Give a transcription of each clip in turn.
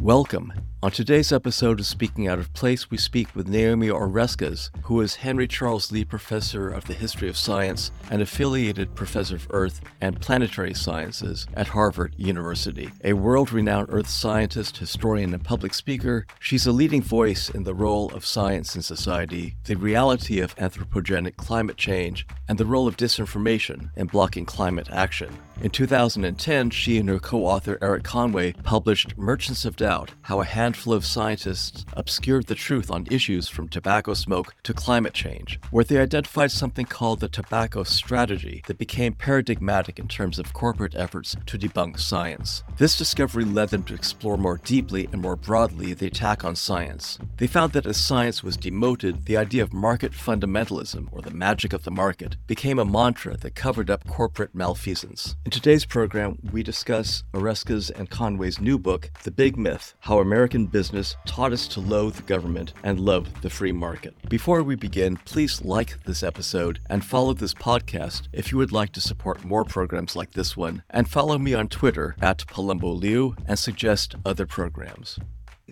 Welcome. On today's episode of Speaking Out of Place, we speak with Naomi Oreskes, who is Henry Charles Lea Professor of the History of Science and affiliated Professor of Earth and Planetary Sciences at Harvard University. A world renowned Earth scientist, historian, and public speaker, she's a leading voice in the role of science in society, the reality of anthropogenic climate change, and the role of disinformation in blocking climate action. In 2010, she and her co author Erik Conway published Merchants of Doubt How a Handful of Scientists Obscured the Truth on Issues from Tobacco Smoke to Climate Change, where they identified something called the tobacco strategy that became paradigmatic in terms of corporate efforts to debunk science. This discovery led them to explore more deeply and more broadly the attack on science. They found that as science was demoted, the idea of market fundamentalism, or the magic of the market, became a mantra that covered up corporate malfeasance. In today's program, we discuss Oreskes and Conway's new book, The Big Myth How American Business Taught Us to Loathe Government and Love the Free Market. Before we begin, please like this episode and follow this podcast if you would like to support more programs like this one, and follow me on Twitter at Palumbo Liu and suggest other programs.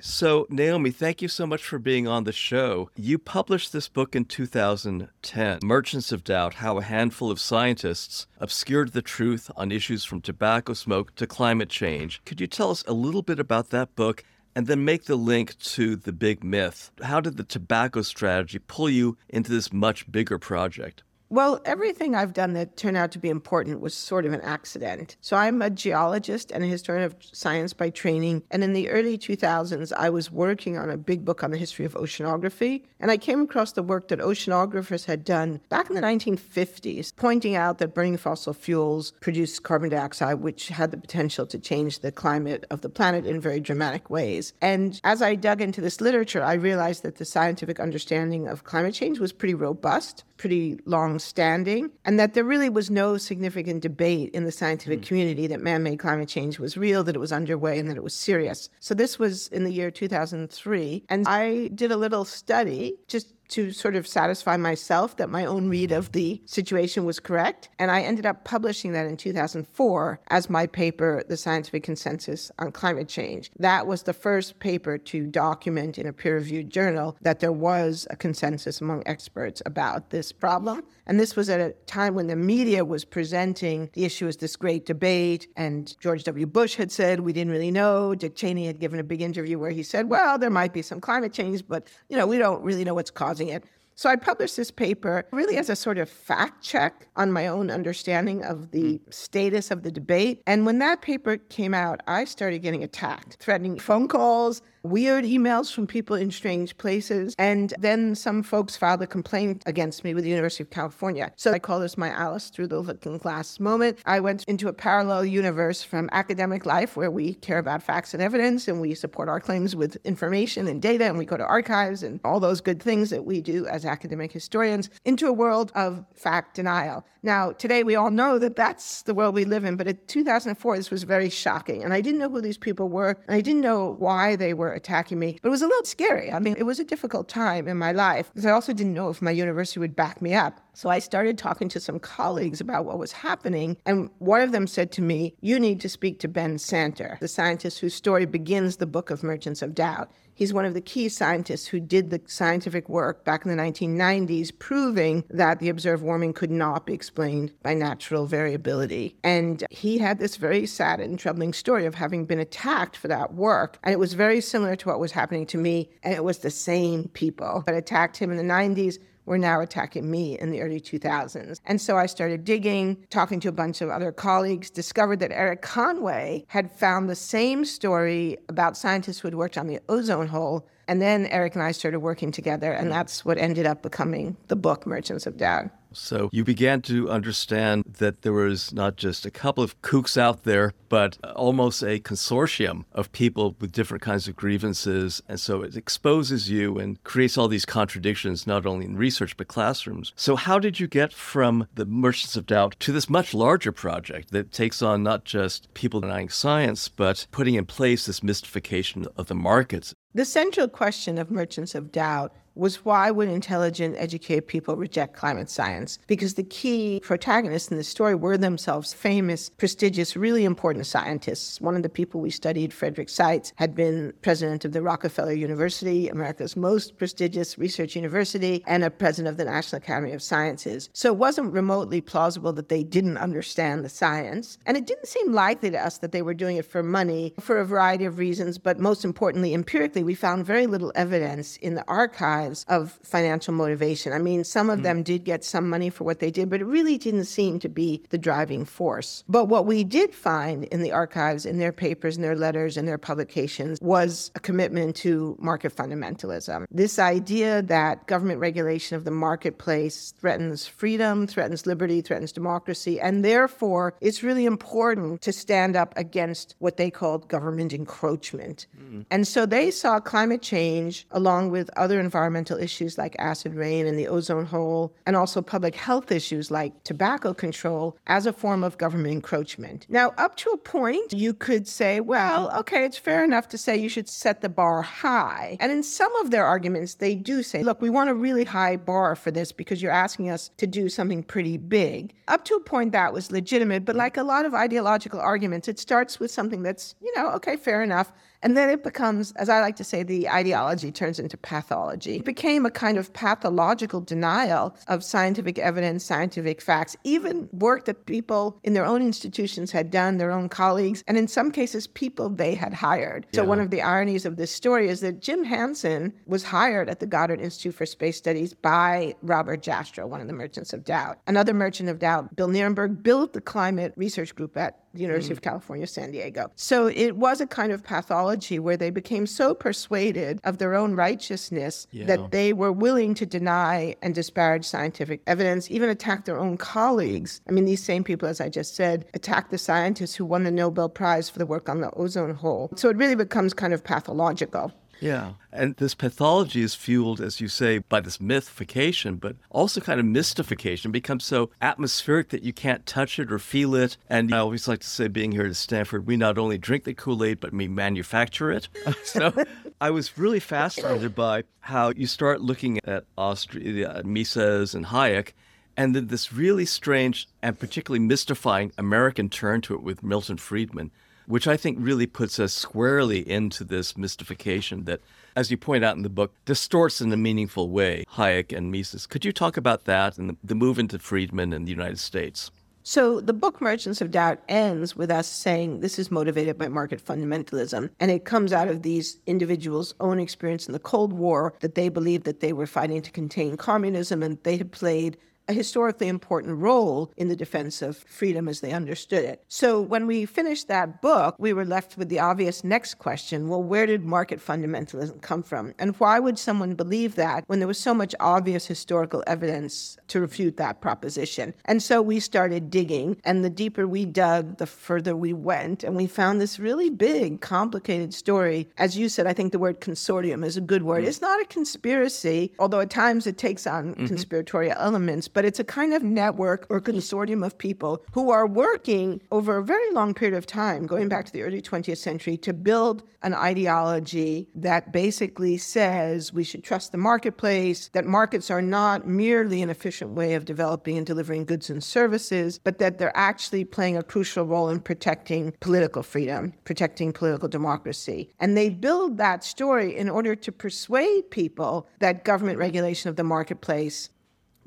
So, Naomi, thank you so much for being on the show. You published this book in 2010, Merchants of Doubt How a Handful of Scientists Obscured the Truth on Issues from Tobacco Smoke to Climate Change. Could you tell us a little bit about that book and then make the link to the big myth? How did the tobacco strategy pull you into this much bigger project? Well, everything I've done that turned out to be important was sort of an accident. So I'm a geologist and a historian of science by training. And in the early 2000s, I was working on a big book on the history of oceanography. And I came across the work that oceanographers had done back in the 1950s, pointing out that burning fossil fuels produced carbon dioxide, which had the potential to change the climate of the planet in very dramatic ways. And as I dug into this literature, I realized that the scientific understanding of climate change was pretty robust, pretty long standing, and that there really was no significant debate in the scientific mm. community that man made climate change was real, that it was underway, and that it was serious. So this was in the year 2003. And I did a little study just to sort of satisfy myself that my own read of the situation was correct. And I ended up publishing that in 2004 as my paper, The Scientific Consensus on Climate Change. That was the first paper to document in a peer reviewed journal that there was a consensus among experts about this problem. And this was at a time when the media was presenting the issue as this great debate. And George W. Bush had said, we didn't really know. Dick Cheney had given a big interview where he said, well, there might be some climate change, but, you know, we don't really know what's causing it. So I published this paper really as a sort of fact check on my own understanding of the mm. status of the debate. And when that paper came out, I started getting attacked, threatening phone calls, weird emails from people in strange places. And then some folks filed a complaint against me with the University of California. So I call this my Alice through the looking glass moment. I went into a parallel universe from academic life where we care about facts and evidence and we support our claims with information and data and we go to archives and all those good things that we do as academic historians into a world of fact denial. Now, today we all know that that's the world we live in, but in 2004, this was very shocking. And I didn't know who these people were, and I didn't know why they were attacking me, but it was a little scary. I mean, it was a difficult time in my life because I also didn't know if my university would back me up. So I started talking to some colleagues about what was happening. And one of them said to me, You need to speak to Ben Santer, the scientist whose story begins the book of Merchants of Doubt. He's one of the key scientists who did the scientific work back in the 1990s, proving that the observed warming could not be explained by natural variability. And he had this very sad and troubling story of having been attacked for that work. And it was very similar to what was happening to me. And it was the same people that attacked him in the 90s were now attacking me in the early 2000s. And so I started digging, talking to a bunch of other colleagues, discovered that Erik Conway had found the same story about scientists who had worked on the ozone hole. And then Erik and I started working together, and hmm. that's what ended up becoming the book Merchants of Doubt. So you began to understand that there was not just a couple of kooks out there, but almost a consortium of people with different kinds of grievances. And so it exposes you and creates all these contradictions, not only in research, but classrooms. So, how did you get from the Merchants of Doubt to this much larger project that takes on not just people denying science, but putting in place this mystification of the markets? The central question of Merchants of Doubt was why would intelligent, educated people reject climate science? Because the key protagonists in the story were themselves famous, prestigious, really important scientists. One of the people we studied, Frederick Seitz, had been president of the Rockefeller University, America's most prestigious research university, and a president of the National Academy of Sciences. So it wasn't remotely plausible that they didn't understand the science. And it didn't seem likely to us that they were doing it for money for a variety of reasons, but most importantly, empirically, we found very little evidence in the archives lives of financial motivation. I mean, some of mm. them did get some money for what they did, but it really didn't seem to be the driving force. But what we did find in the archives, in their papers, in their letters, in their publications, was a commitment to market fundamentalism. This idea that government regulation of the marketplace threatens freedom, threatens liberty, threatens democracy, and therefore it's really important to stand up against what they called government encroachment. Mm. And so they saw climate change along with other environmental environmental issues like acid rain and the ozone hole, and also public health issues like tobacco control as a form of government encroachment. Now, up to a point, you could say, well, okay, it's fair enough to say you should set the bar high. And in some of their arguments, they do say, look, we want a really high bar for this because you're asking us to do something pretty big. Up to a point, that was legitimate, but like a lot of ideological arguments, it starts with something that's, you know, okay, fair enough. And then it becomes, as I like to say, the ideology turns into pathology. It became a kind of pathological denial of scientific evidence, scientific facts, even work that people in their own institutions had done, their own colleagues, and in some cases, people they had hired. Yeah. So, one of the ironies of this story is that Jim Hansen was hired at the Goddard Institute for Space Studies by Robert Jastrow, one of the merchants of doubt. Another merchant of doubt, Bill Nierenberg, built the climate research group at University mm-hmm. of California, San Diego. So it was a kind of pathology where they became so persuaded of their own righteousness yeah. that they were willing to deny and disparage scientific evidence, even attack their own colleagues. I mean, these same people, as I just said, attacked the scientists who won the Nobel Prize for the work on the ozone hole. So it really becomes kind of pathological. Yeah. And this pathology is fueled, as you say, by this mythification, but also kind of mystification. It becomes so atmospheric that you can't touch it or feel it. And I always like to say, being here at Stanford, we not only drink the Kool Aid, but we manufacture it. so I was really fascinated by how you start looking at Austria, uh, Mises and Hayek, and then this really strange and particularly mystifying American turn to it with Milton Friedman which I think really puts us squarely into this mystification that, as you point out in the book, distorts in a meaningful way Hayek and Mises. Could you talk about that and the, move into Friedman in the United States? So the book Merchants of Doubt ends with us saying this is motivated by market fundamentalism. And it comes out of these individuals' own experience in the Cold War that they believed that they were fighting to contain communism and they had played a historically important role in the defense of freedom as they understood it. So when we finished that book, we were left with the obvious next question well, where did market fundamentalism come from? And why would someone believe that when there was so much obvious historical evidence to refute that proposition? And so we started digging, and the deeper we dug, the further we went, and we found this really big, complicated story. As you said, I think the word consortium is a good word. Mm-hmm. It's not a conspiracy, although at times it takes on mm-hmm. conspiratorial elements but it's a kind of network or consortium of people who are working over a very long period of time, going back to the early 20th century, to build an ideology that basically says we should trust the marketplace, that markets are not merely an efficient way of developing and delivering goods and services, but that they're actually playing a crucial role in protecting political freedom, protecting political democracy. And they build that story in order to persuade people that government regulation of the marketplace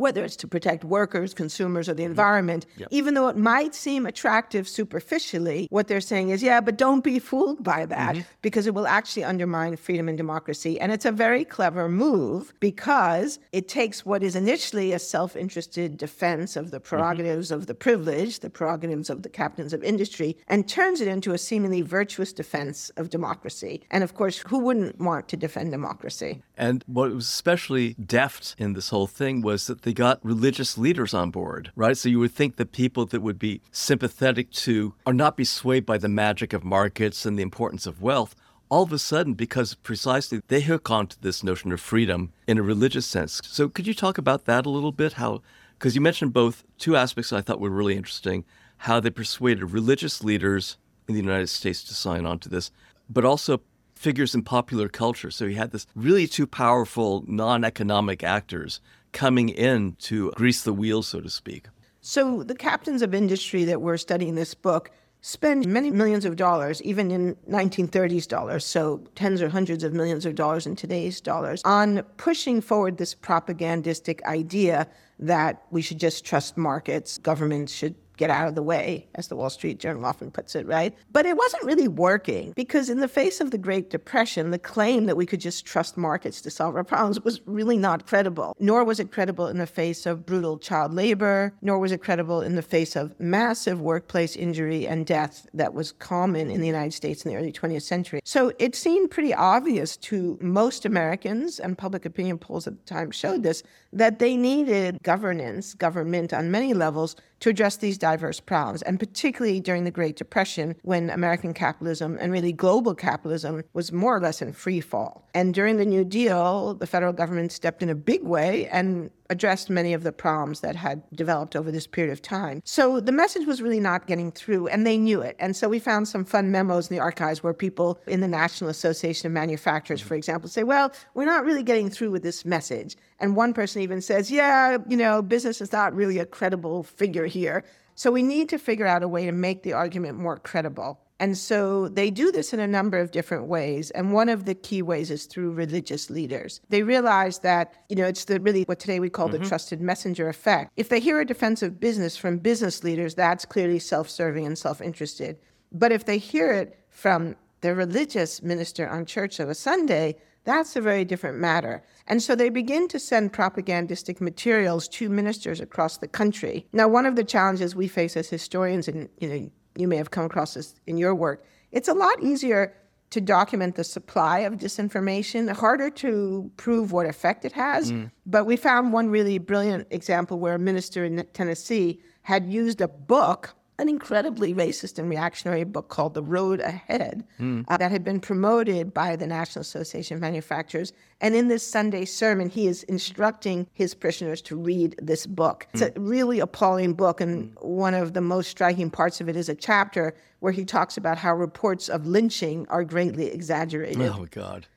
whether it's to protect workers, consumers, or the mm-hmm. environment, yep. even though it might seem attractive superficially, what they're saying is, yeah, but don't be fooled by that mm-hmm. because it will actually undermine freedom and democracy. And it's a very clever move because it takes what is initially a self interested defense of the mm-hmm. prerogatives mm-hmm. of the privileged, the prerogatives of the captains of industry, and turns it into a seemingly virtuous defense of democracy. And of course, who wouldn't want to defend democracy? And what was especially deft in this whole thing was that they got religious leaders on board, right? So you would think that people that would be sympathetic to or not be swayed by the magic of markets and the importance of wealth all of a sudden, because precisely they hook onto this notion of freedom in a religious sense. So, could you talk about that a little bit? How, because you mentioned both two aspects I thought were really interesting how they persuaded religious leaders in the United States to sign on to this, but also figures in popular culture. So he had this really two powerful non economic actors coming in to grease the wheel, so to speak. So the captains of industry that were studying this book spend many millions of dollars, even in 1930s dollars, so tens or hundreds of millions of dollars in today's dollars, on pushing forward this propagandistic idea that we should just trust markets, governments should get out of the way, as the Wall Street Journal often puts it, right? But it wasn't really working because, in the face of the Great Depression, the claim that we could just trust markets to solve our problems was really not credible. Nor was it credible in the face of brutal child labor, nor was it credible in the face of massive workplace injury and death that was common in the United States in the early 20th century. So it seemed pretty obvious to most Americans, and public opinion polls at the time showed this, that they needed governance, government on many levels to address these diverse problems, and particularly during the Great Depression when American capitalism and really global capitalism was more or less in free fall. And during the New Deal, the federal government stepped in a big way and addressed many of the problems that had developed over this period of time. So the message was really not getting through, and they knew it. And so we found some fun memos in the archives where people in the National Association of Manufacturers, for example, say, well, we're not really getting through with this message. And one person even says, yeah, you know, business is not really a credible figure here. So we need to figure out a way to make the argument more credible. And so they do this in a number of different ways. And one of the key ways is through religious leaders. They realize that, you know, it's the really what today we call mm-hmm. the trusted messenger effect. If they hear a defense of business from business leaders, that's clearly self serving and self interested. But if they hear it from the religious minister on church of a Sunday, that's a very different matter. And so they begin to send propagandistic materials to ministers across the country. Now, one of the challenges we face as historians, and you know, you may have come across this in your work, it's a lot easier to document the supply of disinformation, harder to prove what effect it has. Mm. But we found one really brilliant example where a minister in Tennessee had used a book an incredibly racist and reactionary book called The Road Ahead mm. uh, that had been promoted by the National Association of Manufacturers. And in this Sunday sermon, he is instructing his parishioners to read this book. It's mm. a really appalling book. And mm. one of the most striking parts of it is a chapter where he talks about how reports of lynching are greatly exaggerated. Oh, God.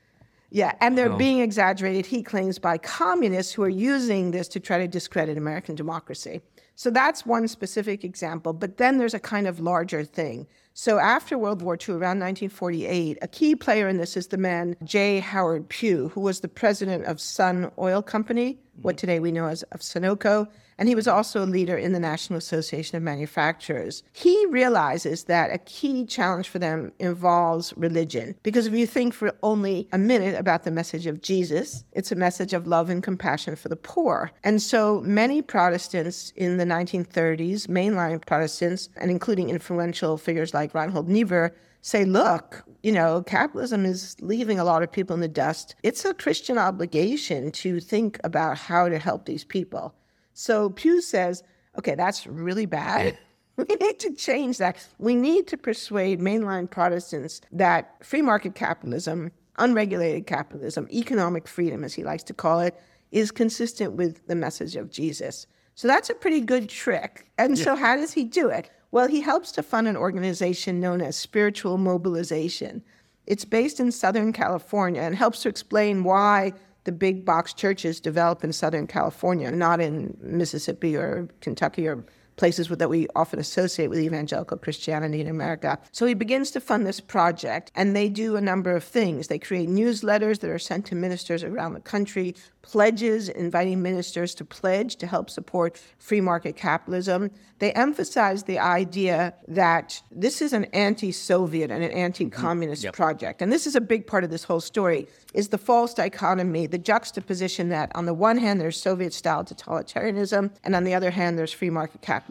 Yeah, and they're oh. being exaggerated, he claims, by communists who are using this to try to discredit American democracy. So that's one specific example. But then there's a kind of larger thing. So after World War II, around 1948, a key player in this is the man J. Howard Pew, who was the president of Sun Oil Company, what mm-hmm. today we know as of Sunoco, and he was also a leader in the National Association of Manufacturers. He realizes that a key challenge for them involves religion. Because if you think for only a minute about the message of Jesus, it's a message of love and compassion for the poor. And so many Protestants in the 1930s, mainline Protestants, and including influential figures like Reinhold Niebuhr, say, look, you know, capitalism is leaving a lot of people in the dust. It's a Christian obligation to think about how to help these people. So Pew says, okay, that's really bad. We need to change that. We need to persuade mainline Protestants that free market capitalism, unregulated capitalism, economic freedom, as he likes to call it, is consistent with the message of Jesus. So that's a pretty good trick. And yeah. so, how does he do it? Well, he helps to fund an organization known as Spiritual Mobilization. It's based in Southern California and helps to explain why the big box churches develop in Southern California, not in Mississippi or Kentucky or places that we often associate with evangelical Christianity in America. So he begins to fund this project, and they do a number of things. They create newsletters that are sent to ministers around the country, pledges inviting ministers to pledge to help support free market capitalism. They emphasize the idea that this is an anti-Soviet and an anti-communist mm-hmm. yep. project. And this is a big part of this whole story is the false dichotomy, the juxtaposition that on the one hand there's Soviet-style totalitarianism and on the other hand there's free market capitalism,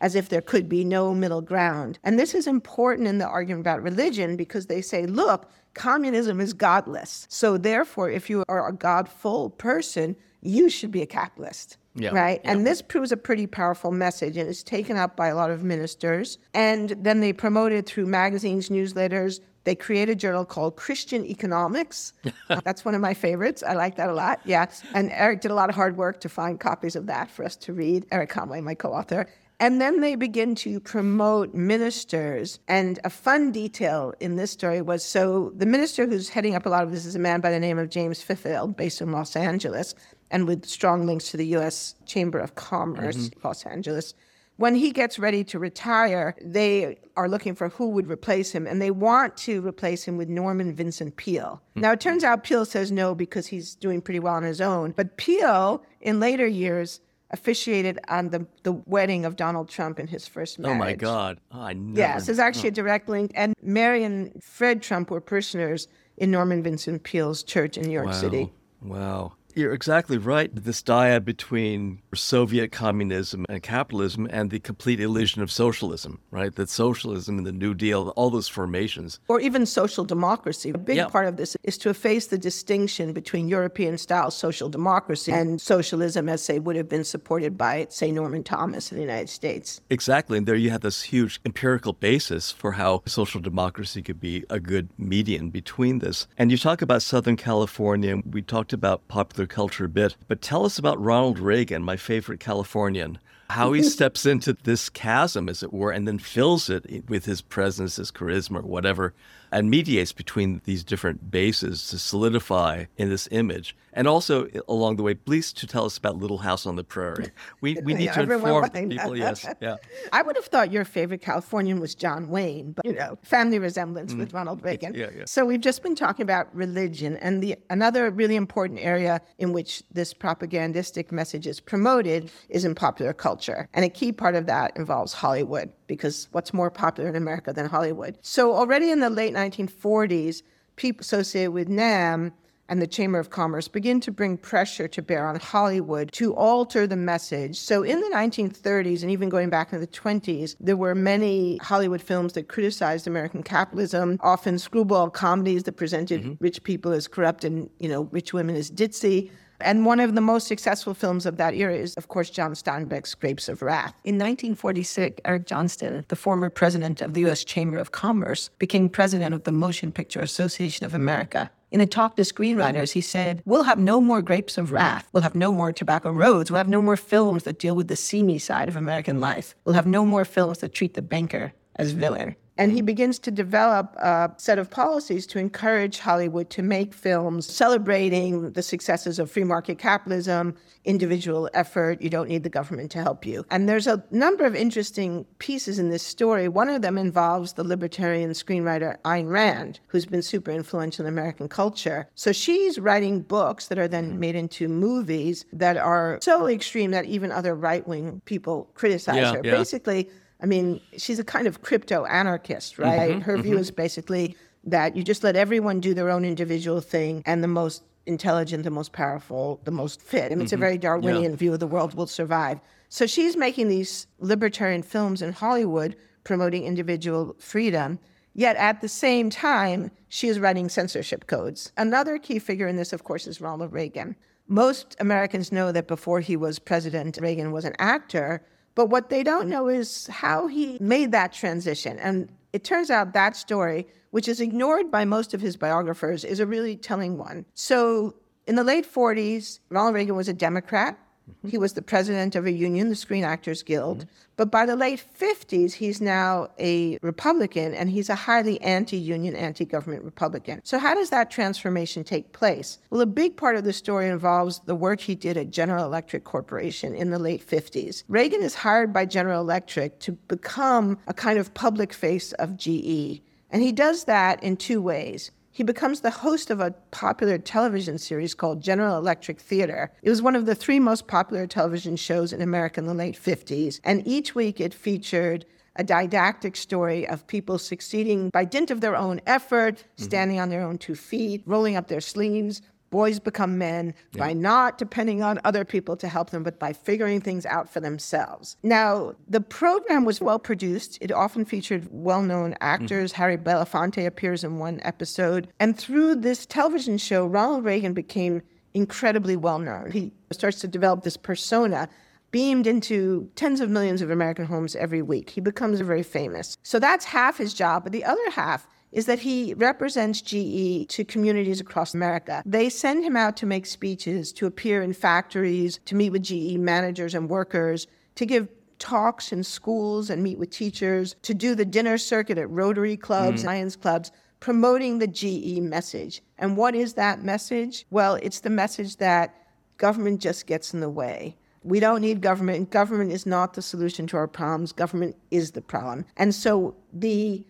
as if there could be no middle ground. And this is important in the argument about religion because they say, look, communism is godless. So therefore, if you are a godful person, you should be a capitalist. Yeah, right. Yeah. And this proves a pretty powerful message and it's taken up by a lot of ministers. And then they promote it through magazines, newsletters. They create a journal called Christian Economics. That's one of my favorites. I like that a lot. Yeah. And Erik did a lot of hard work to find copies of that for us to read. Erik Conway, my co author. And then they begin to promote ministers. And a fun detail in this story was so the minister who's heading up a lot of this is a man by the name of James Fifield, based in Los Angeles, and with strong links to the U.S. Chamber of Commerce, mm-hmm. Los Angeles. When he gets ready to retire, they are looking for who would replace him, and they want to replace him with Norman Vincent Peale. Mm-hmm. Now, it turns out Peale says no because he's doing pretty well on his own. But Peale, in later years, officiated on the, the wedding of Donald Trump in his first marriage. Oh my God. Oh, I never... Yes, there's actually a direct link. And Mary and Fred Trump were parishioners in Norman Vincent Peale's church in New York wow. City. Wow. You're exactly right. This dyad between Soviet communism and capitalism and the complete illusion of socialism, right? That socialism and the New Deal, all those formations. Or even social democracy. A big yeah. part of this is to efface the distinction between European style social democracy and socialism as, say, would have been supported by, say, Norman Thomas in the United States. Exactly. And there you have this huge empirical basis for how social democracy could be a good median between this. And you talk about Southern California, we talked about popular popular culture a bit, but tell us about Ronald Reagan, my favorite Californian how he steps into this chasm, as it were, and then fills it with his presence, his charisma, or whatever, and mediates between these different bases to solidify in this image. And also along the way, please to tell us about Little House on the Prairie. We, we need to inform people. Yes, yeah. I would have thought your favorite Californian was John Wayne, but you know, family resemblance mm. with Ronald Reagan. Yeah, yeah. So we've just been talking about religion, and the another really important area in which this propagandistic message is promoted is in popular culture, and a key part of that involves Hollywood because what's more popular in America than Hollywood? So already in the late 1940s, people associated with NAM and the Chamber of Commerce begin to bring pressure to bear on Hollywood to alter the message. So in the 1930s and even going back into the 20s, there were many Hollywood films that criticized American capitalism, often screwball comedies that presented mm-hmm. rich people as corrupt and, you know, rich women as ditzy. And one of the most successful films of that era is, of course, John Steinbeck's Grapes of Wrath. In 1946, Eric Johnston, the former president of the U.S. Chamber of Commerce, became president of the Motion Picture Association of America. In a talk to screenwriters, he said, We'll have no more grapes of wrath. We'll have no more tobacco roads. We'll have no more films that deal with the seamy side of American life. We'll have no more films that treat the banker as villain. And he begins to develop a set of policies to encourage Hollywood to make films celebrating the successes of free market capitalism, individual effort. You don't need the government to help you. And there's a number of interesting pieces in this story. One of them involves the libertarian screenwriter Ayn Rand, who's been super influential in American culture. So she's writing books that are then mm-hmm. made into movies that are so extreme that even other right wing people criticize yeah, her. Yeah. Basically, I mean, she's a kind of crypto anarchist, right? Mm-hmm, Her mm-hmm. view is basically that you just let everyone do their own individual thing and the most intelligent, the most powerful, the most fit. I mean, mm-hmm. it's a mm-hmm. very Darwinian yeah. view of the world will survive. So she's making these libertarian films in Hollywood promoting individual freedom. Yet at the same time, she is writing censorship codes. Another key figure in this, of course, is Ronald Reagan. Most Americans know that before he was president, Reagan was an actor, but what they don't know is how he made that transition. And it turns out that story, which is ignored by most of his biographers, is a really telling one. So in the late 40s, Ronald Reagan was a Democrat. He was the president of a union, the Screen Actors Guild. Mm-hmm. But by the late 50s, he's now a Republican and he's a highly anti union, anti government Republican. So, how does that transformation take place? Well, a big part of the story involves the work he did at General Electric Corporation in the late 50s. Reagan is hired by General Electric to become a kind of public face of GE. And he does that in two ways. He becomes the host of a popular television series called General Electric Theater. It was one of the three most popular television shows in America in the late 50s, and each week it featured a didactic story of people succeeding by dint of their own effort, mm-hmm. standing on their own two feet, rolling up their sleeves, boys become men yeah. by not depending on other people to help them, but by figuring things out for themselves. Now, the program was well produced. It often featured well known actors. Mm-hmm. Harry Belafonte appears in one episode. And through this television show, Ronald Reagan became incredibly well known. He starts to develop this persona beamed into tens of millions of American homes every week. He becomes very famous. So that's half his job, but the other half is that he represents GE to communities across America. They send him out to make speeches, to appear in factories, to meet with GE managers and workers, to give talks in schools and meet with teachers, to do the dinner circuit at Rotary clubs, mm. Lions clubs, promoting the GE message. And what is that message? Well, it's the message that government just gets in the way. We don't need government. Government is not the solution to our problems. Government is the problem. And so the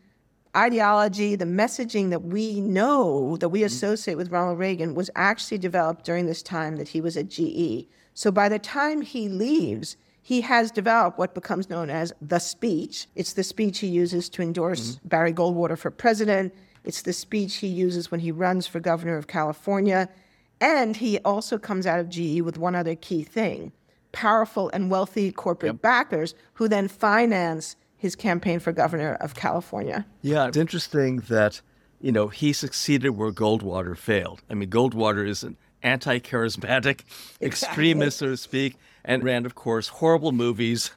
ideology, the messaging that we know, that we mm-hmm. associate with Ronald Reagan, was actually developed during this time that he was at GE. So by the time he leaves, he has developed what becomes known as the speech. It's the speech he uses to endorse mm-hmm. Barry Goldwater for president. It's the speech he uses when he runs for governor of California. And he also comes out of GE with one other key thing powerful and wealthy corporate yep. backers who then finance his campaign for governor of California. Yeah, it's interesting that, you know, he succeeded where Goldwater failed. I mean, Goldwater is an anti charismatic exactly. extremist, so to speak, and ran, of course, horrible movies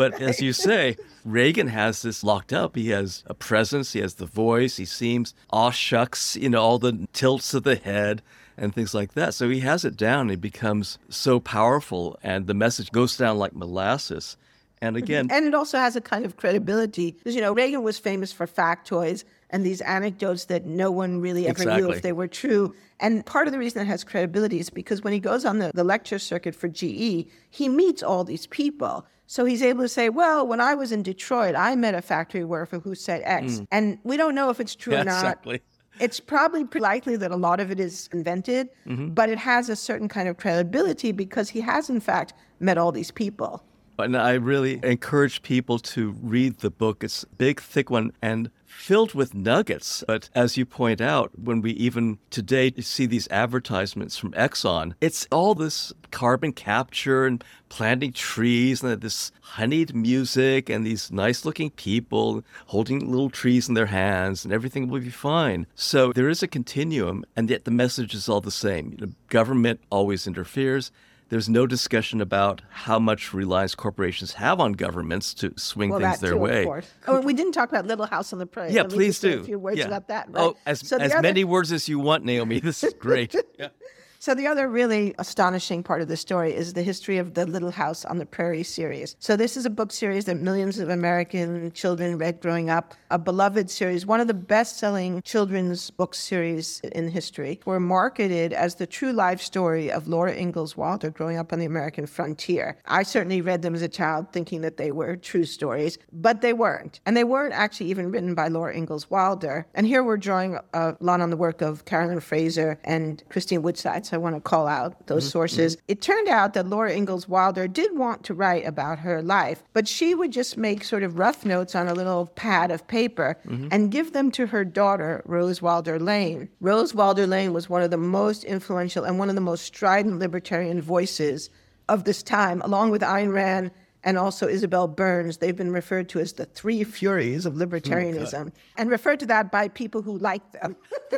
but right. as you say, Reagan has this locked up. He has a presence, he has the voice, he seems aw shucks, you know, all the tilts of the head and things like that. So he has it down. He becomes so powerful, and the message goes down like molasses. And again, and it also has a kind of credibility because you know Reagan was famous for factoids and these anecdotes that no one really ever exactly. knew if they were true. And part of the reason it has credibility is because when he goes on the, the lecture circuit for GE, he meets all these people. So he's able to say, well, when I was in Detroit, I met a factory worker who said X. Mm. And we don't know if it's true yeah, or not. Exactly. It's probably pretty likely that a lot of it is invented, mm-hmm. but it has a certain kind of credibility because he has, in fact, met all these people. And I really encourage people to read the book. It's a big, thick one, and filled with nuggets. But as you point out, when we even today see these advertisements from Exxon, it's all this carbon capture and planting trees and this honeyed music and these nice looking people holding little trees in their hands and everything will be fine. So there is a continuum, and yet the message is all the same. The government always interferes there's no discussion about how much reliance corporations have on governments to swing well, things their too, way. Of course. Oh, we didn't talk about Little House on the Prairie. Yeah, Let please do. a few words yeah. about that. Oh, right? Oh, as, so as other... many words as you want, Naomi. This is great. yeah. So, the other really astonishing part of the story is the history of the Little House on the Prairie series. So, this is a book series that millions of American children read growing up, a beloved series, one of the best selling children's book series in history. Were marketed as the true life story of Laura Ingalls Wilder growing up on the American frontier. I certainly read them as a child thinking that they were true stories, but they weren't. And they weren't actually even written by Laura Ingalls Wilder. And here we're drawing a lot on the work of Caroline Fraser and Christine Woodside I want to call out those mm-hmm. sources. Mm-hmm. It turned out that Laura Ingalls Wilder did want to write about her life, but she would just make sort of rough notes on a little pad of paper mm-hmm. and give them to her daughter, Rose Wilder Lane. Rose Wilder Lane was one of the most influential and one of the most strident libertarian voices of this time, along with Ayn Rand and also Isabel Burns. They've been referred to as the three furies of libertarianism oh, and referred to that by people who like them.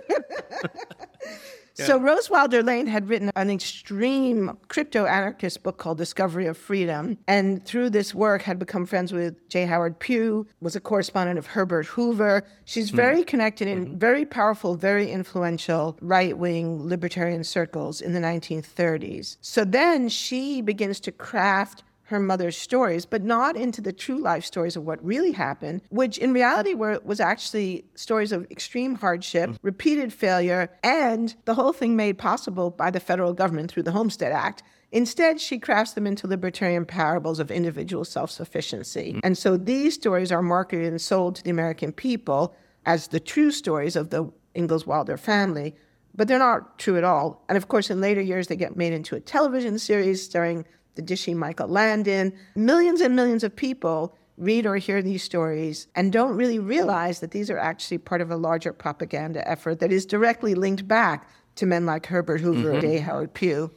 So Rose Wilder Lane had written an extreme crypto anarchist book called Discovery of Freedom, and through this work had become friends with J. Howard Pew, was a correspondent of Herbert Hoover. She's hmm. very mm. connected in mm-hmm. very powerful, very influential right-wing libertarian circles in the 1930s. So then she begins to craft her mother's stories, but not into the true life stories of what really happened, which in reality were, was actually stories of extreme hardship, mm. repeated failure, and the whole thing made possible by the federal government through the Homestead Act. Instead, she crafts them into libertarian parables of individual self sufficiency. Mm. And so these stories are marketed and sold to the American people as the true stories of the Ingalls Wilder family, but they're not true at all. And of course, in later years, they get made into a television series starring the dishy Michael Landon. Millions and millions of people read or hear these stories and don't really realize that these are actually part of a larger propaganda effort that is directly linked back to men like Herbert Hoover mm-hmm. and Howard Pew.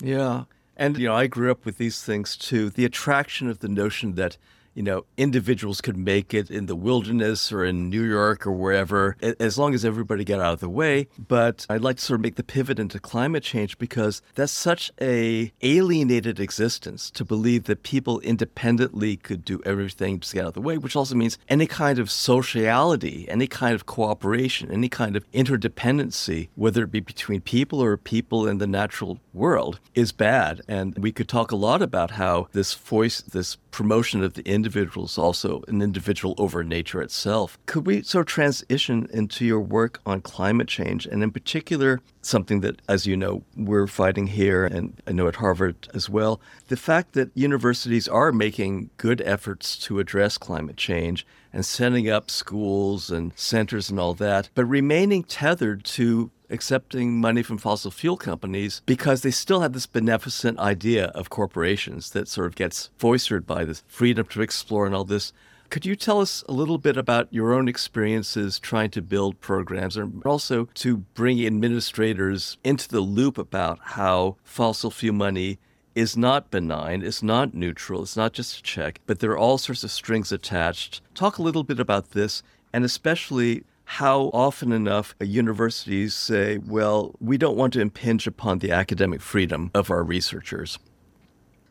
Yeah. And, you know, I grew up with these things too. The attraction of the notion that you know, individuals could make it in the wilderness or in New York or wherever, as long as everybody got out of the way. But I'd like to sort of make the pivot into climate change because that's such a alienated existence to believe that people independently could do everything to get out of the way, which also means any kind of sociality, any kind of cooperation, any kind of interdependency, whether it be between people or people in the natural world, is bad. And we could talk a lot about how this voice, this promotion of the individual is also an individual over nature itself. Could we sort of transition into your work on climate change, and in particular, something that, as you know, we're fighting here, and I know at Harvard as well, the fact that universities are making good efforts to address climate change and setting up schools and centers and all that, but remaining tethered to accepting money from fossil fuel companies because they still have this beneficent idea of corporations that sort of gets foisted by this freedom to explore and all this. Could you tell us a little bit about your own experiences trying to build programs and also to bring administrators into the loop about how fossil fuel money is not benign, it's not neutral, it's not just a check, but there are all sorts of strings attached. Talk a little bit about this and especially how often enough universities say, well, we don't want to impinge upon the academic freedom of our researchers?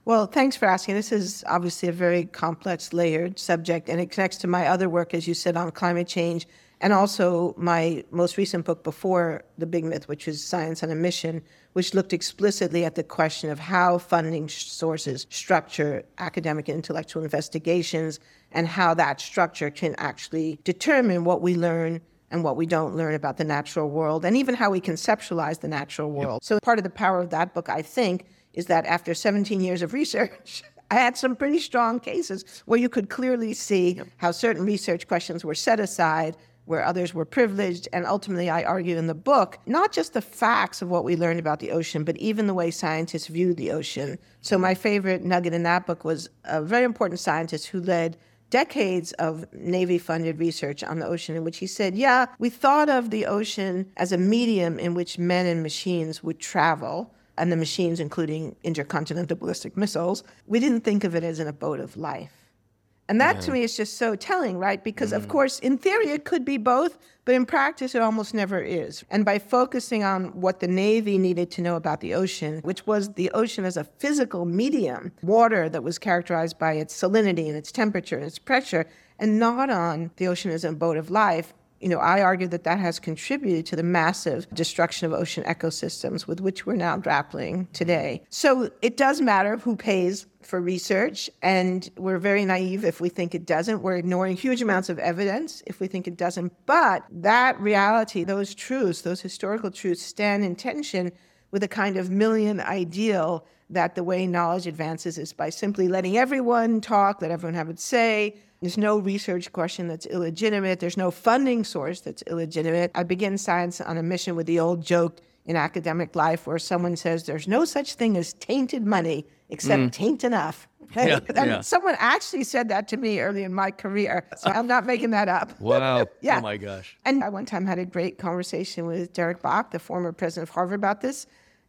Well, thanks for asking. This is obviously a very complex, layered subject, and it connects to my other work, as you said, on climate change, and also my most recent book before The Big Myth, which is Science on a Mission, which looked explicitly at the question of how funding sources structure academic and intellectual investigations and how that structure can actually determine what we learn and what we don't learn about the natural world and even how we conceptualize the natural world. Yep. So part of the power of that book, I think, is that after 17 years of research, I had some pretty strong cases where you could clearly see yep. how certain research questions were set aside, where others were privileged. And ultimately, I argue in the book, not just the facts of what we learned about the ocean, but even the way scientists viewed the ocean. So, my favorite nugget in that book was a very important scientist who led decades of Navy funded research on the ocean, in which he said, Yeah, we thought of the ocean as a medium in which men and machines would travel, and the machines, including intercontinental ballistic missiles. We didn't think of it as an abode of life. And that yeah. to me is just so telling, right? Because, mm. of course, in theory, it could be both, but in practice, it almost never is. And by focusing on what the Navy needed to know about the ocean, which was the ocean as a physical medium, water that was characterized by its salinity and its temperature and its pressure, and not on the ocean as a boat of life, you know, I argue that that has contributed to the massive destruction of ocean ecosystems with which we're now grappling today. So it does matter who pays for research, and we're very naive if we think it doesn't. We're ignoring huge amounts of evidence if we think it doesn't. But that reality, those truths, those historical truths, stand in tension with a kind of Millian ideal that the way knowledge advances is by simply letting everyone talk, let everyone have its say, there's no research question that's illegitimate. There's no funding source that's illegitimate. I begin science on a mission with the old joke in academic life where someone says there's no such thing as tainted money except mm. taint enough. Okay? Yeah, yeah. Someone actually said that to me early in my career. So I'm not making that up. Wow. yeah. Oh my gosh. And I one time had a great conversation with Derek Bok, the former president of Harvard, about this.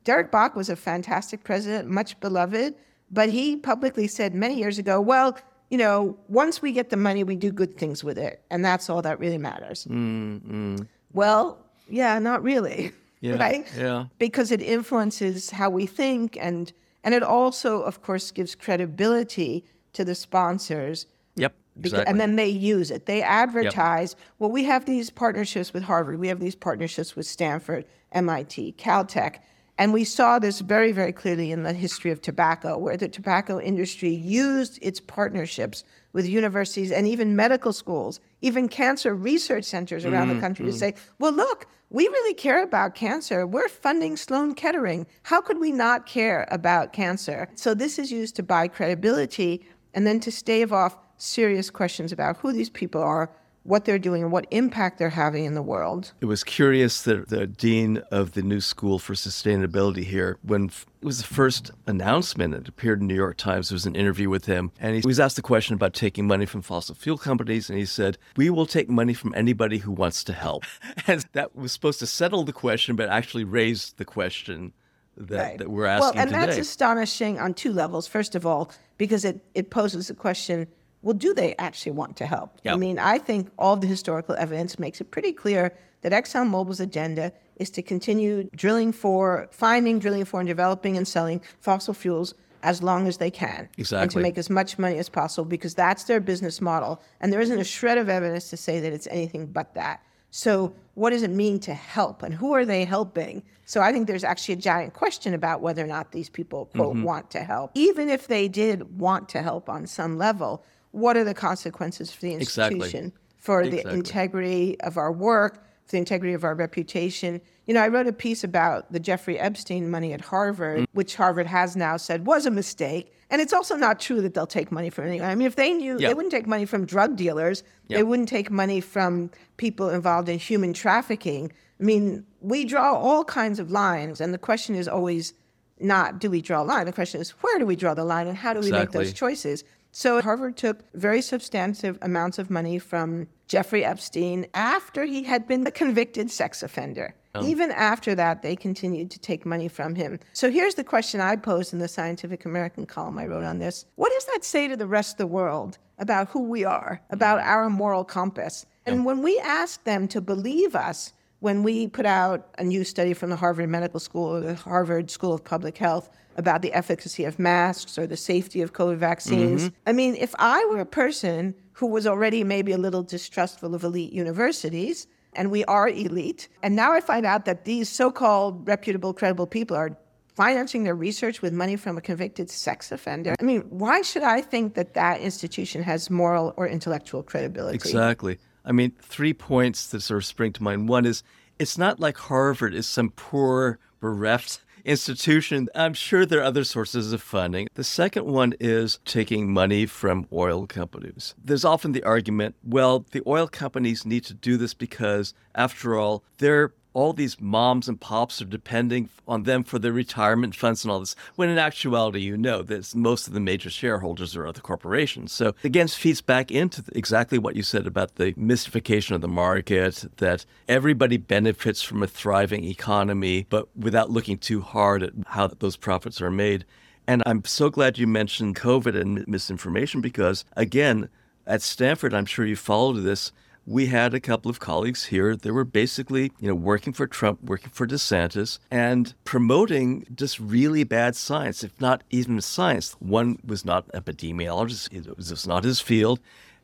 Derek Bok was a fantastic president, much beloved, but he publicly said many years ago, well, you know, once we get the money, we do good things with it. And that's all that really matters. Mm-hmm. Well, yeah, not really. Yeah, right? Yeah. Because it influences how we think and and it also, of course, gives credibility to the sponsors. Yep. Exactly. and then they use it. They advertise, yep. well, we have these partnerships with Harvard, we have these partnerships with Stanford, MIT, Caltech. And we saw this very, very clearly in the history of tobacco, where the tobacco industry used its partnerships with universities and even medical schools, even cancer research centers around mm, the country mm. to say, well, look, we really care about cancer. We're funding Sloan Kettering. How could we not care about cancer? So this is used to buy credibility and then to stave off serious questions about who these people are, what they're doing and what impact they're having in the world. It was curious that the dean of the new school for sustainability here, when it was the first announcement, it appeared in New York Times. There was an interview with him, and he was asked a question about taking money from fossil fuel companies, and he said, "We will take money from anybody who wants to help." and that was supposed to settle the question, but actually raised the question. That, right. that we're asking well, and today. that's astonishing on two levels. First of all, because it, it poses the question well, do they actually want to help? Yep. I mean, I think all the historical evidence makes it pretty clear that ExxonMobil's agenda is to continue drilling for, finding, drilling for, and developing and selling fossil fuels as long as they can. Exactly. And to make as much money as possible because that's their business model. And there isn't a shred of evidence to say that it's anything but that. So, what does it mean to help, and who are they helping? So, I think there's actually a giant question about whether or not these people quote mm-hmm. want to help. Even if they did want to help on some level, what are the consequences for the institution, exactly. for exactly. the integrity of our work, for the integrity of our reputation? You know, I wrote a piece about the Jeffrey Epstein money at Harvard, mm-hmm. which Harvard has now said was a mistake. And it's also not true that they'll take money from anyone. I mean, if they knew, they wouldn't take money from drug dealers. They wouldn't take money from people involved in human trafficking. I mean, we draw all kinds of lines, and the question is always not do we draw a line? The question is where do we draw the line, and how do we exactly. make those choices? So Harvard took very substantive amounts of money from Jeffrey Epstein after he had been a convicted sex offender. Oh. Even after that, they continued to take money from him. So here's the question I posed in the Scientific American column I wrote on this What does that say to the rest of the world about who we are, about mm. our moral compass? And when we ask them to believe us, when we put out a new study from the Harvard Medical School or the Harvard School of Public Health about the efficacy of masks or the safety of COVID vaccines, mm-hmm. I mean, if I were a person who was already maybe a little distrustful of elite universities, and we are elite. And now I find out that these so called reputable, credible people are financing their research with money from a convicted sex offender. I mean, why should I think that that institution has moral or intellectual credibility? Exactly. I mean, three points that sort of spring to mind. One is it's not like Harvard is some poor, bereft institution. I'm sure there are other sources of funding. The second one is taking money from oil companies. There's often the argument well, the oil companies need to do this because, after all, they're all these moms and pops are depending on them for their retirement funds and all this. When in actuality, you know that most of the major shareholders are other corporations. So again, feeds back into exactly what you said about the mystification of the market, that everybody benefits from a thriving economy, but without looking too hard at how those profits are made. And I'm so glad you mentioned COVID and misinformation because, again, at Stanford, I'm sure you followed this we had a couple of colleagues here that were basically, you know, working for Trump, working for DeSantis, and promoting just really bad science, if not even science. One was not an epidemiologist; it was just not his field.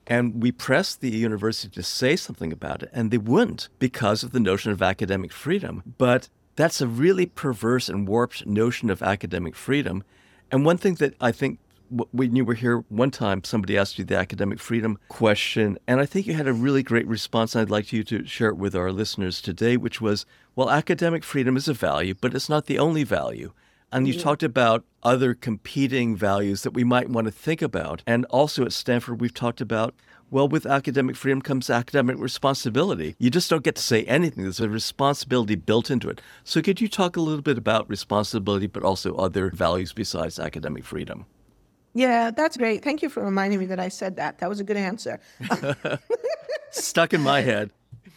And we pressed the university to say something about it, and they wouldn't because of the notion of academic freedom. But that's a really perverse and warped notion of academic freedom. And one thing that I think when you were here one time, somebody asked you the academic freedom question, and I think you had a really great response. And I'd like you to share it with our listeners today, which was, well, academic freedom is a value, but it's not the only value. And you mm. talked about other competing values that we might want to think about. And also at Stanford, we've talked about, well, with academic freedom comes academic responsibility. You just don't get to say anything. There's a responsibility built into it. So could you talk a little bit about responsibility, but also other values besides academic freedom? Yeah, that's great. Thank you for reminding me that I said that. That was a good answer. Stuck in my head.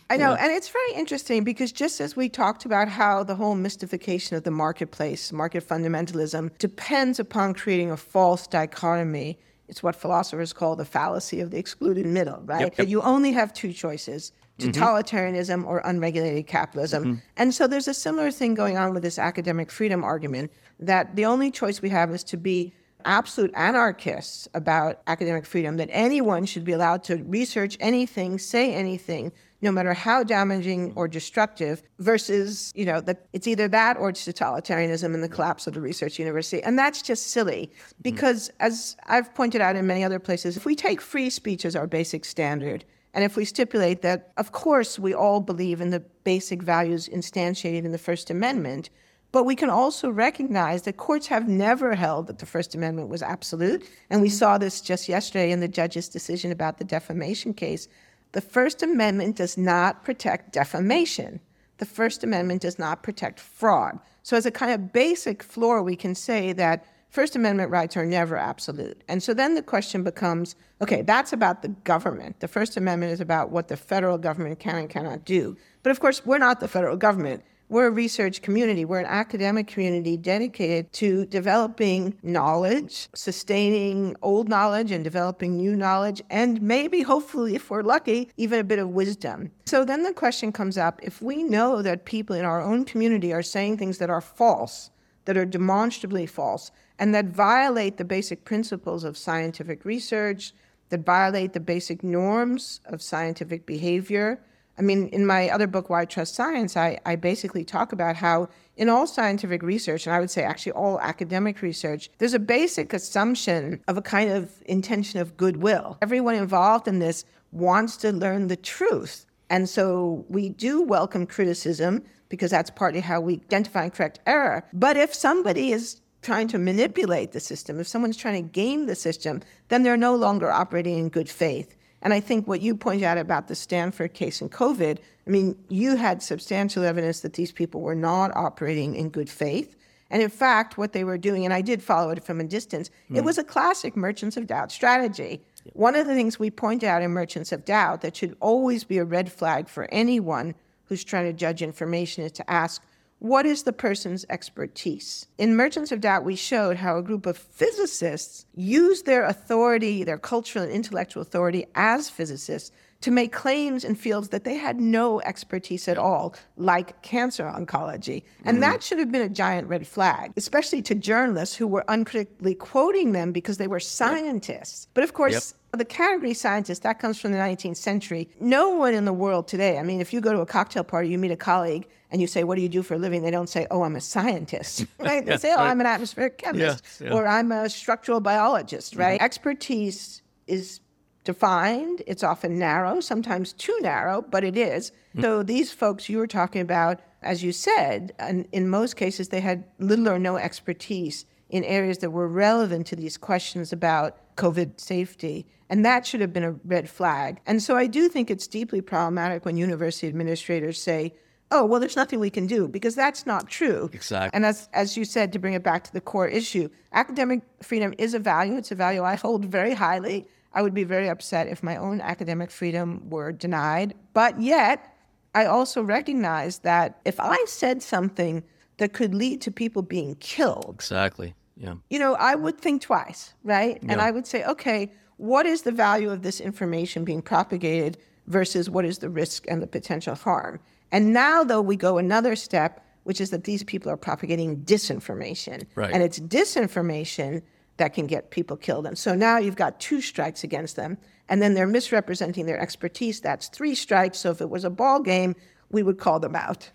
I know. Yeah. And it's very interesting because just as we talked about how the whole mystification of the marketplace, market fundamentalism, depends upon creating a false dichotomy. It's what philosophers call the fallacy of the excluded middle, right? Yep, yep. That you only have two choices mm-hmm. totalitarianism mm-hmm. or unregulated capitalism. Mm-hmm. And so there's a similar thing going on with this academic freedom argument that the only choice we have is to be absolute anarchists about academic freedom, that anyone should be allowed to research anything, say anything, no matter how damaging or destructive, versus, you know, that it's either that or it's totalitarianism and the collapse of the research university. And that's just silly mm-hmm. because, as I've pointed out in many other places, if we take free speech as our basic standard, and if we stipulate that, of course, we all believe in the basic values instantiated in the First Amendment, but we can also recognize that courts have never held that the First Amendment was absolute. And we saw this just yesterday in the judge's decision about the defamation case. The First Amendment does not protect defamation. The First Amendment does not protect fraud. So, as a kind of basic floor, we can say that First Amendment rights are never absolute. And so then the question becomes okay, that's about the government. The First Amendment is about what the federal government can and cannot do. But of course, we're not the federal government. We're a research community, we're an academic community dedicated to developing knowledge, sustaining old knowledge, and developing new knowledge, and maybe, hopefully, if we're lucky, even a bit of wisdom. So then the question comes up if we know that people in our own community are saying things that are false, that are demonstrably false, and that violate the basic principles of scientific research, that violate the basic norms of scientific behavior, I mean, in my other book, Why Trust Science, I, I basically talk about how in all scientific research, and I would say actually all academic research, there's a basic assumption of a kind of intention of goodwill. Everyone involved in this wants to learn the truth. And so we do welcome criticism because that's partly how we identify and correct error. But if somebody is trying to manipulate the system, if someone's trying to game the system, then they're no longer operating in good faith. And I think what you pointed out about the Stanford case in COVID, I mean, you had substantial evidence that these people were not operating in good faith. And in fact, what they were doing, and I did follow it from a distance, mm. it was a classic merchants of doubt strategy. One of the things we point out in Merchants of Doubt that should always be a red flag for anyone who's trying to judge information is to ask, what is the person's expertise? In Merchants of Doubt, we showed how a group of physicists used their authority, their cultural and intellectual authority as physicists, to make claims in fields that they had no expertise at all, like cancer oncology. And mm-hmm. that should have been a giant red flag, especially to journalists who were uncritically quoting them because they were scientists. Yep. But of course, yep. the category scientist, that comes from the 19th century. No one in the world today, I mean, if you go to a cocktail party, you meet a colleague, and you say, What do you do for a living? They don't say, Oh, I'm a scientist, right? They say, Oh, I'm an atmospheric chemist, yeah, yeah. or I'm a structural biologist, right? Mm-hmm. Expertise is defined. It's often narrow, sometimes too narrow, but it is. Mm-hmm. So these folks you were talking about, as you said, and in most cases, they had little or no expertise in areas that were relevant to these questions about COVID safety. And that should have been a red flag. And so I do think it's deeply problematic when university administrators say, oh, well, there's nothing we can do, because that's not true. Exactly. And as, as you said, to bring it back to the core issue, academic freedom is a value. It's a value I hold very highly. I would be very upset if my own academic freedom were denied. But yet, I also recognize that if I said something that could lead to people being killed. Exactly. Yeah. You know, I would think twice, right? Yeah. And I would say, okay, what is the value of this information being propagated versus what is the risk and the potential harm? And now, though, we go another step, which is that these people are propagating disinformation. Right. And it's disinformation that can get people killed. And so now you've got two strikes against them. And then they're misrepresenting their expertise. That's three strikes. So if it was a ball game, we would call them out.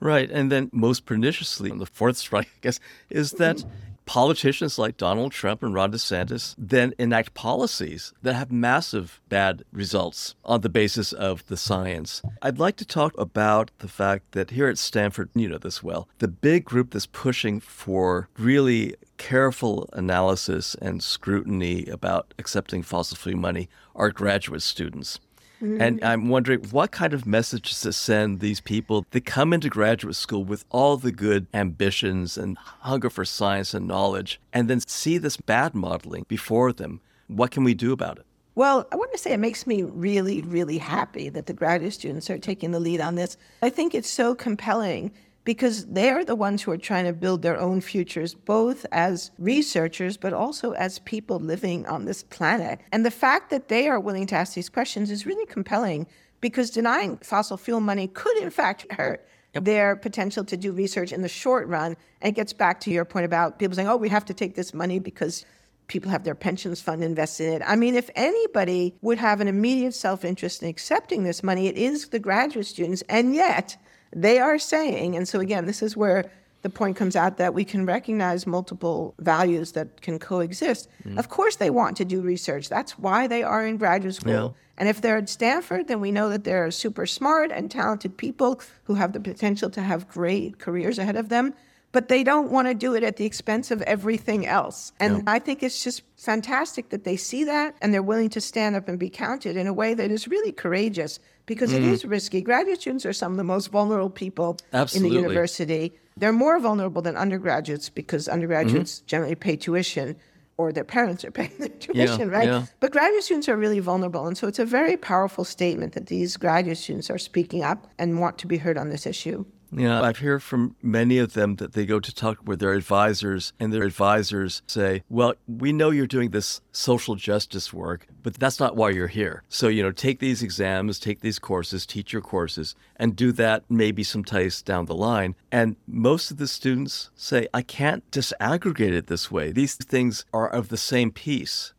Right. And then most perniciously, the fourth strike, I guess, is that politicians like Donald Trump and Ron DeSantis then enact policies that have massive bad results on the basis of the science. I'd like to talk about the fact that here at Stanford, you know this well, the big group that's pushing for really careful analysis and scrutiny about accepting fossil fuel money are graduate students. Mm-hmm. And I'm wondering what kind of message to send these people that come into graduate school with all the good ambitions and hunger for science and knowledge, and then see this bad modeling before them. What can we do about it? Well, I want to say it makes me really, really happy that the graduate students are taking the lead on this. I think it's so compelling because they're the ones who are trying to build their own futures, both as researchers, but also as people living on this planet. And the fact that they are willing to ask these questions is really compelling because denying fossil fuel money could, in fact, hurt yep. their potential to do research in the short run. And it gets back to your point about people saying, oh, we have to take this money because people have their pensions fund invested in it. I mean, if anybody would have an immediate self interest in accepting this money, it is the graduate students. And yet, they are saying, and so again, this is where the point comes out that we can recognize multiple values that can coexist. Mm. Of course, they want to do research. That's why they are in graduate school. Yeah. And if they're at Stanford, then we know that they're super smart and talented people who have the potential to have great careers ahead of them. But they don't want to do it at the expense of everything else. And yeah. I think it's just fantastic that they see that and they're willing to stand up and be counted in a way that is really courageous because mm. it is risky. Graduate students are some of the most vulnerable people Absolutely. in the university. They're more vulnerable than undergraduates because undergraduates mm-hmm. generally pay tuition or their parents are paying their tuition, yeah, right? Yeah. But graduate students are really vulnerable. And so it's a very powerful statement that these graduate students are speaking up and want to be heard on this issue. Yeah, I've heard from many of them that they go to talk with their advisors, and their advisors say, Well, we know you're doing this social justice work, but that's not why you're here. So, you know, take these exams, take these courses, teach your courses, and do that maybe sometimes down the line. And most of the students say, I can't disaggregate it this way. These things are of the same piece.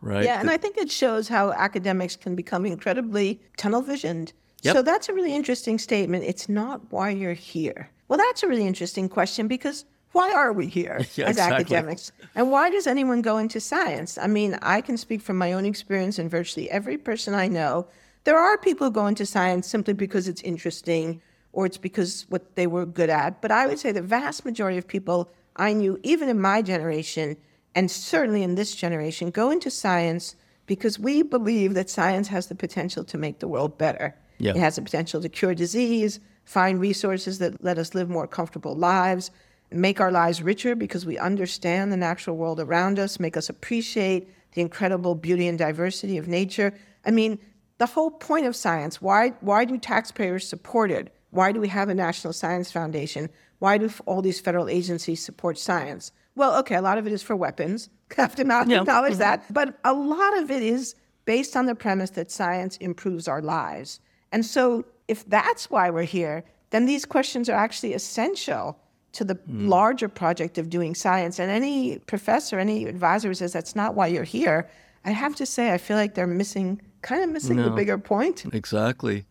Right. Yeah, and I think it shows how academics can become incredibly tunnel visioned Yep. So that's a really interesting statement. It's not why you're here. Well, that's a really interesting question because why are we here Yeah, as exactly. academics? And why does anyone go into science? I mean, I can speak from my own experience and virtually every person I know. There are people who go into science simply because it's interesting or it's because what they were good at. But I would say the vast majority of people I knew, even in my generation, and certainly in this generation, go into science because we believe that science has the potential to make the world better. Yeah. It has the potential to cure disease, find resources that let us live more comfortable lives, make our lives richer because we understand the natural world around us, make us appreciate the incredible beauty and diversity of nature. I mean, the whole point of science, why, why do taxpayers support it? Why do we have a National Science Foundation? Why do all these federal agencies support science? Well, okay, a lot of it is for weapons. have to not Yeah. acknowledge mm-hmm. that. But a lot of it is based on the premise that science improves our lives. And so, if that's why we're here, then these questions are actually essential to the hmm. larger project of doing science. And any professor, any advisor who says that's not why you're here, I have to say, I feel like they're missing, kind of missing the bigger point. Exactly.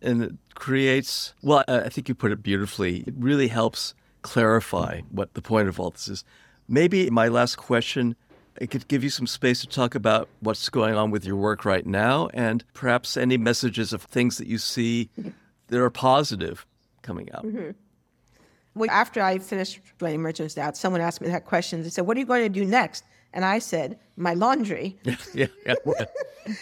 And it creates, well, I I think you put it beautifully. It really helps clarify what the point of all this is. Maybe my last question, it could give you some space to talk about what's going on with your work right now and perhaps any messages of things that you see that are positive coming out. Mm-hmm. Well, after I finished writing Merchant's Doubt, someone asked me that question. They said, What are you going to do next? And I said, My laundry. yeah, yeah, yeah.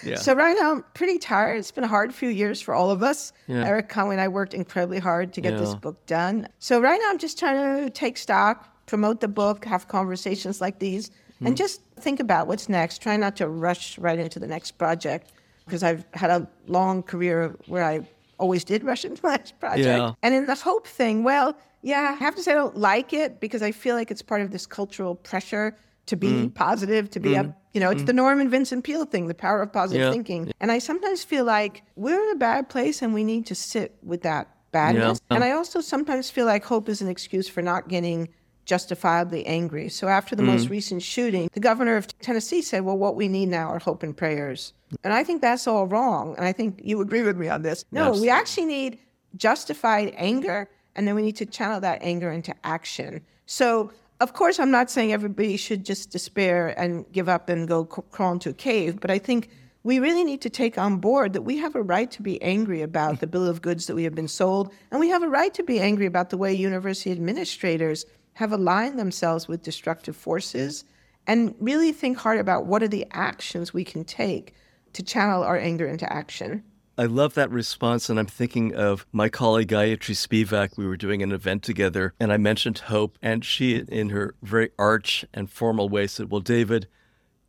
yeah. So right now I'm pretty tired. It's been a hard few years for all of us. Yeah. Erik Conway and I worked incredibly hard to get this book done. So right now I'm just trying to take stock, promote the book, have conversations like these, Hmm. and just think about what's next. Try not to rush right into the next project because I've had a long career where I always did rush into the next project. Yeah. And in the hope thing, well, yeah, I have to say I don't like it because I feel like it's part of this cultural pressure to be Mm. positive, to be up. You know, it's the Norman Vincent Peale thing, the power of positive Yeah. thinking. And I sometimes feel like we're in a bad place and we need to sit with that badness. Yeah. And I also sometimes feel like hope is an excuse for not getting justifiably angry. So after the most mm. recent shooting, the governor of Tennessee said, well, what we need now are hope and prayers. And I think that's all wrong. And I think you agree with me on this. No, we actually need justified anger, and then we need to channel that anger into action. So, of course, I'm not saying everybody should just despair and give up and go crawl into a cave, but I think we really need to take on board that we have a right to be angry about the bill of goods that we have been sold, and we have a right to be angry about the way university administrators have aligned themselves with destructive forces, and really think hard about what are the actions we can take to channel our anger into action. I love that response, and I'm thinking of my colleague Gayatri Spivak. We were doing an event together, and I mentioned hope, and she, in her very arch and formal way, said, "Well, David,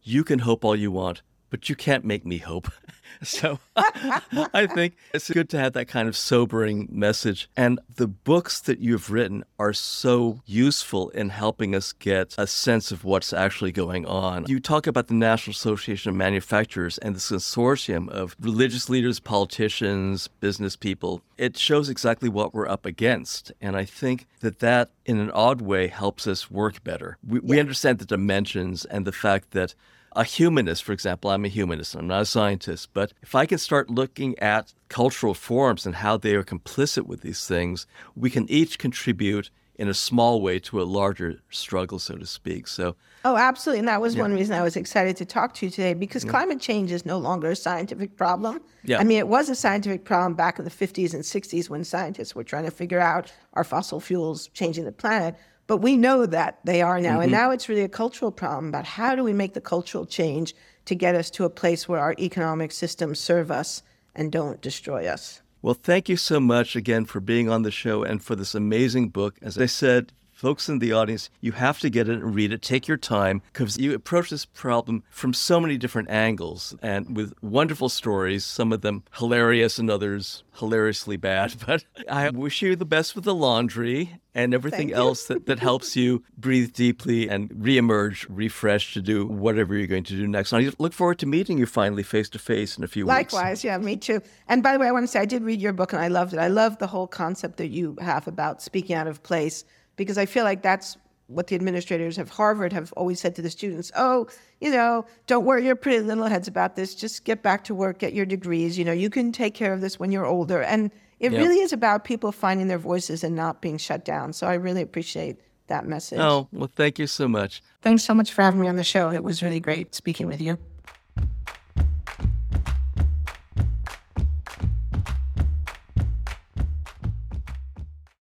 you can hope all you want, but you can't make me hope." so I think it's good to have that kind of sobering message. And the books that you've written are so useful in helping us get a sense of what's actually going on. You talk about the National Association of Manufacturers and this consortium of religious leaders, politicians, business people. It shows exactly what we're up against. And I think that that, in an odd way, helps us work better. We, we understand the dimensions and the fact that a humanist, for example, I'm a humanist, I'm not a scientist, but if I can start looking at cultural forms and how they are complicit with these things, we can each contribute in a small way to a larger struggle, so to speak. So, Oh, absolutely. And that was one reason I was excited to talk to you today because climate change is no longer a scientific problem. Yeah. I mean, it was a scientific problem back in the 50s and 60s when scientists were trying to figure out are fossil fuels changing the planet. But we know that they are now. And mm-hmm. now it's really a cultural problem about how do we make the cultural change to get us to a place where our economic systems serve us and don't destroy us. well, thank you so much again for being on the show and for this amazing book. As I said, folks in the audience, you have to get it and read it. Take your time because you approach this problem from so many different angles and with wonderful stories, some of them hilarious and others hilariously bad. But I wish you the best with the laundry and everything else that, that helps you breathe deeply and reemerge refreshed to do whatever you're going to do next. And I look forward to meeting you finally face to face in a few weeks. Likewise, yeah, me too. And by the way, I want to say I did read your book and I loved it. I love the whole concept that you have about speaking out of place because I feel like that's what the administrators of Harvard have always said to the students oh, you know, don't worry your pretty little heads about this. Just get back to work, get your degrees. You know, you can take care of this when you're older. And it Yep. really is about people finding their voices and not being shut down. So I really appreciate that message. Oh, well, thank you so much. Thanks so much for having me on the show. It was really great speaking with you.